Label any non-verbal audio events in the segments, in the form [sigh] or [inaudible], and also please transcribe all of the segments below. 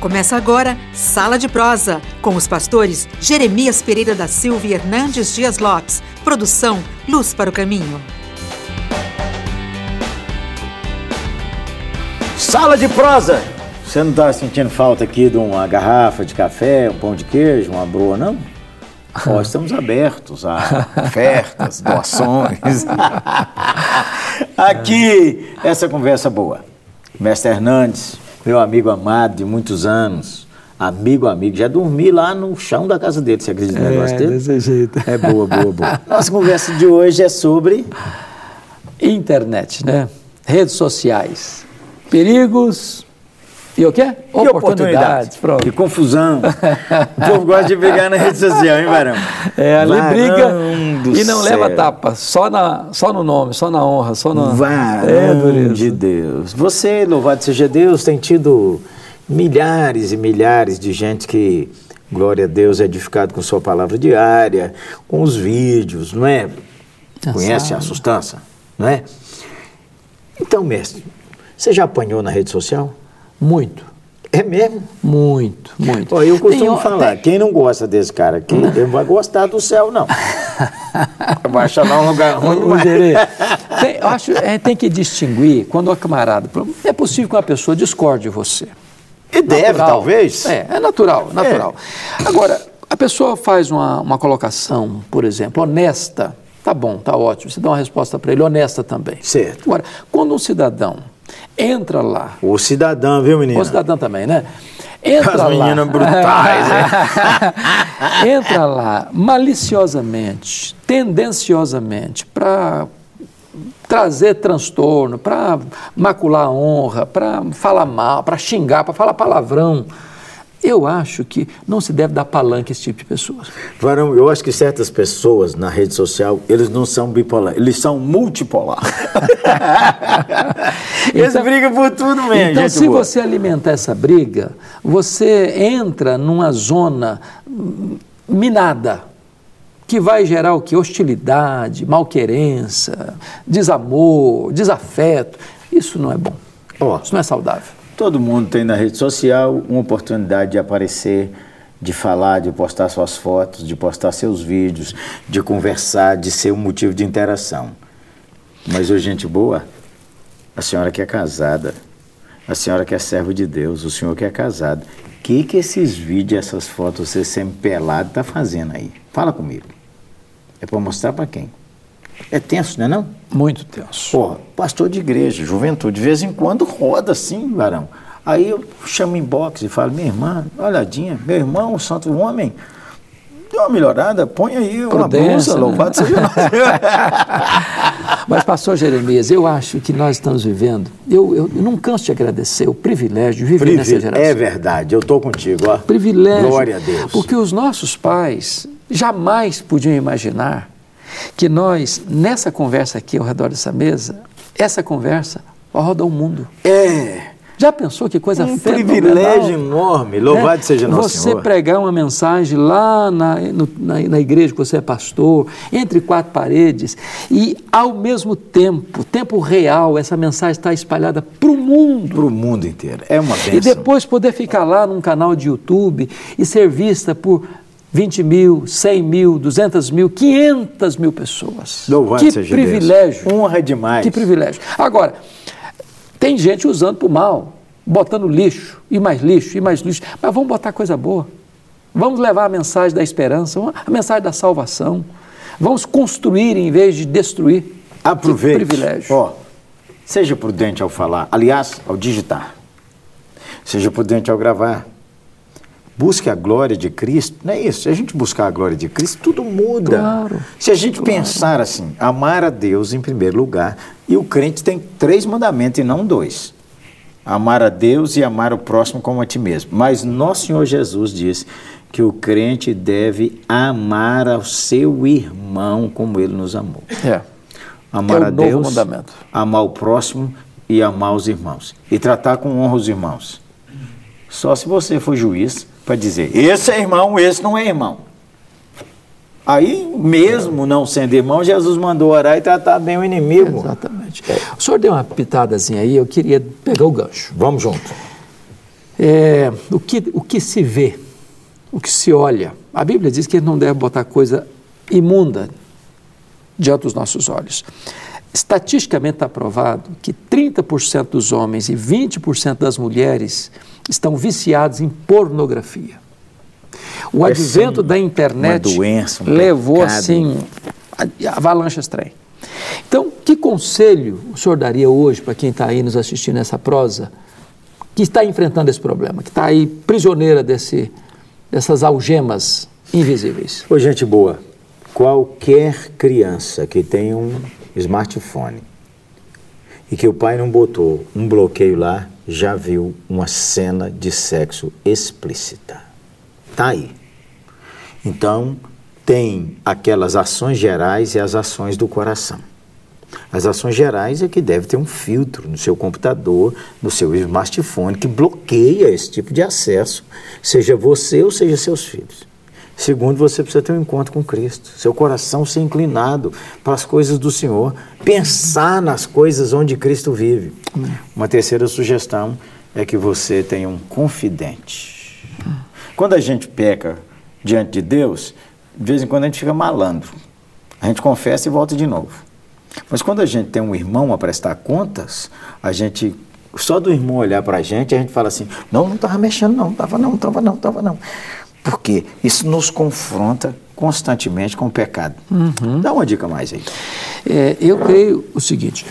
Começa agora Sala de Prosa, com os pastores Jeremias Pereira da Silva e Hernandes Dias Lopes. Produção Luz para o Caminho. Sala de Prosa! Você não está sentindo falta aqui de uma garrafa de café, um pão de queijo, uma broa, não? Nós [laughs] estamos abertos a ofertas, [laughs] doações. aqui, essa conversa boa. Mestre Hernandes, meu amigo amado de muitos anos, amigo, amigo, já dormi lá no chão da casa dele, você acredita no É, negócio dele? desse jeito. É boa, boa, boa. Nossa conversa de hoje é sobre Internet, né? Redes sociais. Perigos e o quê? E oportunidades. Pronto. Que confusão. [laughs] o povo gosta de brigar na rede social, hein, Varão? É, ali Varão briga e não céu. leva tapa, só, na, só no nome, só na honra, só no. Varão É, dureza. de Deus. Você, louvado seja Deus, tem tido milhares e milhares de gente que, glória a Deus, é edificado com sua palavra diária, com os vídeos, não é? Já Conhece sabe. a sustância, não é? Então, mestre, você já apanhou na rede social? Muito, É mesmo? muito, muito. Ó, eu costumo Tem- falar, tem- quem não gosta desse cara aqui, não vai gostar do céu, não. [laughs] vai achar lá um lugar [laughs] ruim. Gerê, tem, eu acho é, tem que distinguir quando o camarada. É possível que uma pessoa discorde de você. E deve, Natural. talvez. É, é natural, natural. Agora, a pessoa faz uma, uma colocação, por exemplo, honesta, tá bom, tá ótimo. Você dá uma resposta para ele honesta também. Certo. Agora, quando um cidadão entra lá, O cidadão, viu, menino? o cidadão também, né? Entra As lá. meninas brutais, [laughs] entra lá maliciosamente, tendenciosamente, para trazer transtorno, para macular a honra, para falar mal, para xingar, para falar palavrão. Eu acho que não se deve dar palanque a esse tipo de pessoas. Varão, eu acho que certas pessoas na rede social, eles não são bipolar, eles são multipolar. [laughs] eles Então- brigam por tudo mesmo, Então, se boa. você alimentar essa briga, você entra numa zona minada, que vai gerar o que? Hostilidade, malquerença, desamor, desafeto. Isso não é bom. Ó, Isso não é saudável. Todo mundo tem na rede social uma oportunidade de aparecer, de falar, de postar suas fotos, de postar seus vídeos, de conversar, de ser um motivo de interação. Mas, ô gente boa, a senhora que é casada, a senhora que é servo de Deus, o senhor que é casado, o que, que esses vídeos, essas fotos, você sempre pelado, tá fazendo aí? Fala comigo. É para mostrar para quem? É tenso, não é não? Muito tenso. Porra, pastor de igreja, juventude, de vez em quando roda assim, varão. Aí eu chamo em boxe e falo, minha irmã, olhadinha, meu irmão, o santo homem, deu uma melhorada, põe aí uma Prudência, blusa, né? louvado seja. [laughs] Mas, pastor Jeremias, eu acho que nós estamos vivendo, eu, eu não canso de agradecer o privilégio de viver nessa geração. É verdade, eu estou contigo, ó. privilégio. Glória a Deus. Porque os nossos pais jamais podiam imaginar que nós, nessa conversa aqui ao redor dessa mesa, essa conversa roda o mundo. É, Já pensou que coisa um privilégio enorme, louvado né? seja nosso Você Senhor. pregar uma mensagem lá na, no- na, na igreja que você é pastor, entre quatro paredes, e ao mesmo tempo, tempo real, essa mensagem está espalhada para o mundo. Para o mundo inteiro, é uma bênção. E depois poder ficar lá num canal de YouTube e ser vista por 20 mil, 100 mil, 200 mil, 500 mil pessoas. Louvado que seja Deus. privilégio. Honra demais. Que privilégio. Agora, tem gente usando para o mal, botando lixo, e mais lixo, e mais lixo. Mas vamos botar coisa boa. Vamos levar a mensagem da esperança, a mensagem da salvação. Vamos construir em vez de destruir. Aproveite. Que privilégio. Ó, seja prudente ao falar, aliás, ao digitar. Seja prudente ao gravar. Busque a glória de Cristo. Não é isso? Se a gente buscar a glória de Cristo, tudo muda. Claro, Se a gente pensar assim, amar a Deus em primeiro lugar, e o crente tem três mandamentos e não dois. Amar a Deus e amar o próximo como a ti mesmo. Mas nosso Senhor Jesus disse que o crente deve amar ao seu irmão como ele nos amou É. amar É o a novo Deus, mandamento. amar o próximo e amar os irmãos. E tratar com honra os irmãos. Só se você for juiz para dizer, esse é irmão, esse não é irmão. Aí, mesmo não sendo irmão, Jesus mandou orar e tratar bem o inimigo. Exatamente. O senhor deu uma pitadazinha aí, eu queria pegar o gancho. Vamos junto. É, o, que, o que se vê, o que se olha. A Bíblia diz que não deve botar coisa imunda diante dos nossos olhos. Estatisticamente está provado que 30% dos homens e 20% das mulheres estão viciados em pornografia. O É advento da internet doença, um levou pecado. assim a- avalanches trem. Então, que conselho o senhor daria hoje para quem está aí nos assistindo nessa prosa, que está enfrentando esse problema, que está aí prisioneira desse, dessas algemas invisíveis? Ô, gente boa, qualquer criança que tenha um smartphone e que o pai não botou um bloqueio lá, já viu uma cena de sexo explícita. Tá aí. Então, tem aquelas ações gerais e as ações do coração. As ações gerais é que deve ter um filtro no seu computador, no seu smartphone, que bloqueia esse tipo de acesso, seja você ou seja seus filhos. Segundo, você precisa ter um encontro com Cristo, seu coração ser inclinado para as coisas do Senhor, pensar nas coisas onde Cristo vive. Uma terceira sugestão é que você tenha um confidente. Quando a gente peca diante de Deus, de vez em quando a gente fica malandro. A gente confessa e volta de novo. Mas quando a gente tem um irmão a prestar contas, a gente só do irmão olhar para a gente, a gente fala assim: não, não estava mexendo, não, estava não, estava não, estava não. Porque isso nos confronta constantemente com o pecado. Dá uma dica mais aí. É, eu creio o seguinte: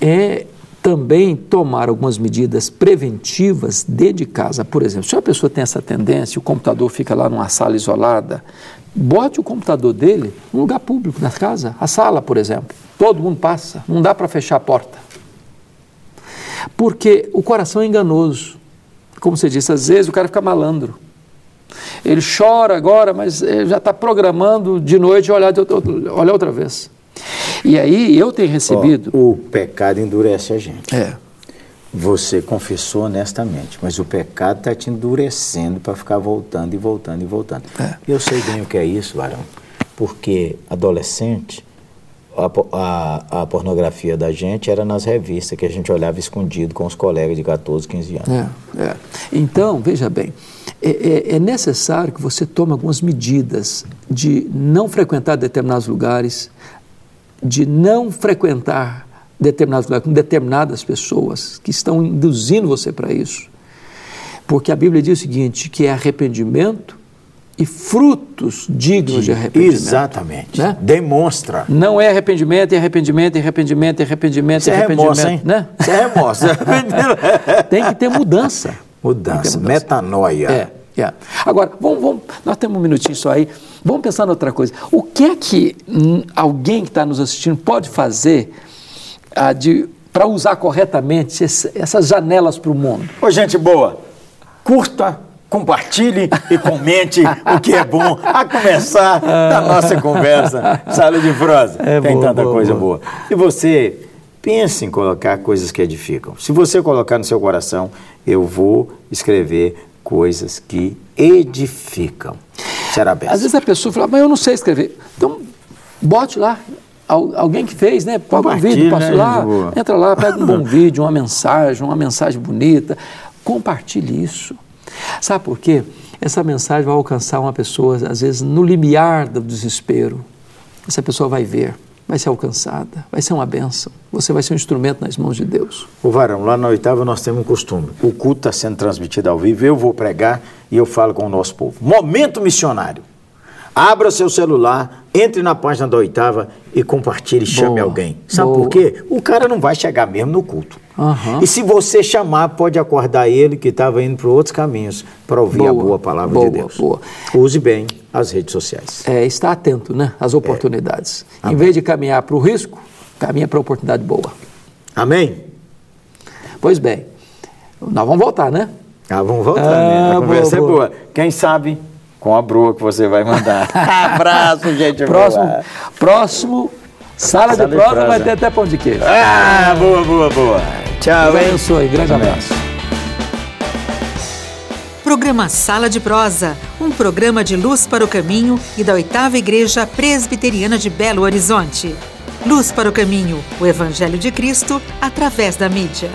é também tomar algumas medidas preventivas dentro de casa. Por exemplo, se a pessoa tem essa tendência, o computador fica lá numa sala isolada, bote o computador dele num lugar público, na casa, a sala, por exemplo. Todo mundo passa, não dá para fechar a porta. Porque o coração é enganoso. Como você disse, às vezes o cara fica malandro. Ele chora agora, mas já está programando de noite olhar, olhar outra vez. E aí eu tenho recebido. Ó, o pecado endurece a gente. É. Você confessou honestamente, mas o pecado está te endurecendo para ficar voltando e voltando e voltando. É. Eu sei bem o que é isso, varão, porque adolescente, a, a- a pornografia da gente era nas revistas que a gente olhava escondido com os colegas de 14, 15 anos. É, é. Então, veja bem, é, é- é necessário que você tome algumas medidas de não frequentar determinados lugares, de não frequentar determinados lugares com determinadas pessoas que estão induzindo você para isso. Porque a Bíblia diz o seguinte, que é arrependimento e frutos dignos de arrependimento. Exatamente. Né? Demonstra. Não é arrependimento, é arrependimento, é arrependimento, é arrependimento, é arrependimento. remorso, hein? Né? Isso é remorso. Tem que ter mudança. Mudança, ter metanoia. É, é. Agora, vamos, vamos- nós temos um minutinho só aí. Vamos pensar em outra coisa. O que é que alguém que está nos assistindo pode fazer ah, para usar corretamente esse- essas janelas para o mundo? Ô, gente boa, curta, compartilhe e comente [laughs] o que é bom a começar da nossa conversa. Sala de prosa. É Tem boa, tanta boa, coisa boa. boa. E você, pense em colocar coisas que edificam. Se você colocar no seu coração, eu vou escrever coisas que edificam. Será bem. Às vezes a pessoa fala, mas eu não sei escrever. Então, bote lá. Al- alguém que fez, né? Pega um vídeo, passa né, lá, boa? entra lá, pega um bom [laughs] vídeo, uma mensagem, uma mensagem bonita. Compartilhe isso. Sabe por quê? Essa mensagem vai alcançar uma pessoa, às vezes, no limiar do desespero. Essa pessoa vai ver, vai ser alcançada, vai ser uma bênção. Você vai ser um instrumento nas mãos de Deus. O varão, lá na oitava nós temos um costume. O culto está sendo transmitido ao vivo, eu vou pregar e eu falo com o nosso povo. Momento missionário. Abra seu celular, entre na página da oitava e compartilhe e chame Boa, alguém. Sabe boa. por quê? O cara não vai chegar mesmo no culto. Aham. E se você chamar, pode acordar ele que estava indo para outros caminhos para ouvir a Boa, boa palavra boa, de Deus. boa. Use bem as redes sociais. É, estar atento né, às oportunidades. É. Em vez de caminhar para o risco, caminha para a oportunidade boa. Amém? Pois bem, nós vamos voltar, né? Ah, vamos voltar, Ah, né? A boa, conversa boa. é boa. Quem sabe com a broa que você vai mandar. [laughs] Abraço, gente Próximo, boa. próximo Sala, Sala de de prosa vai ter até pão de queijo. Ah, boa, boa, boa. Tchau, Deus hein? abençoe. Grande Amém. abraço. Programa Sala de Prosa, um programa de luz para o caminho e da oitava Igreja Presbiteriana de Belo Horizonte. Luz para o caminho, o Evangelho de Cristo através da mídia.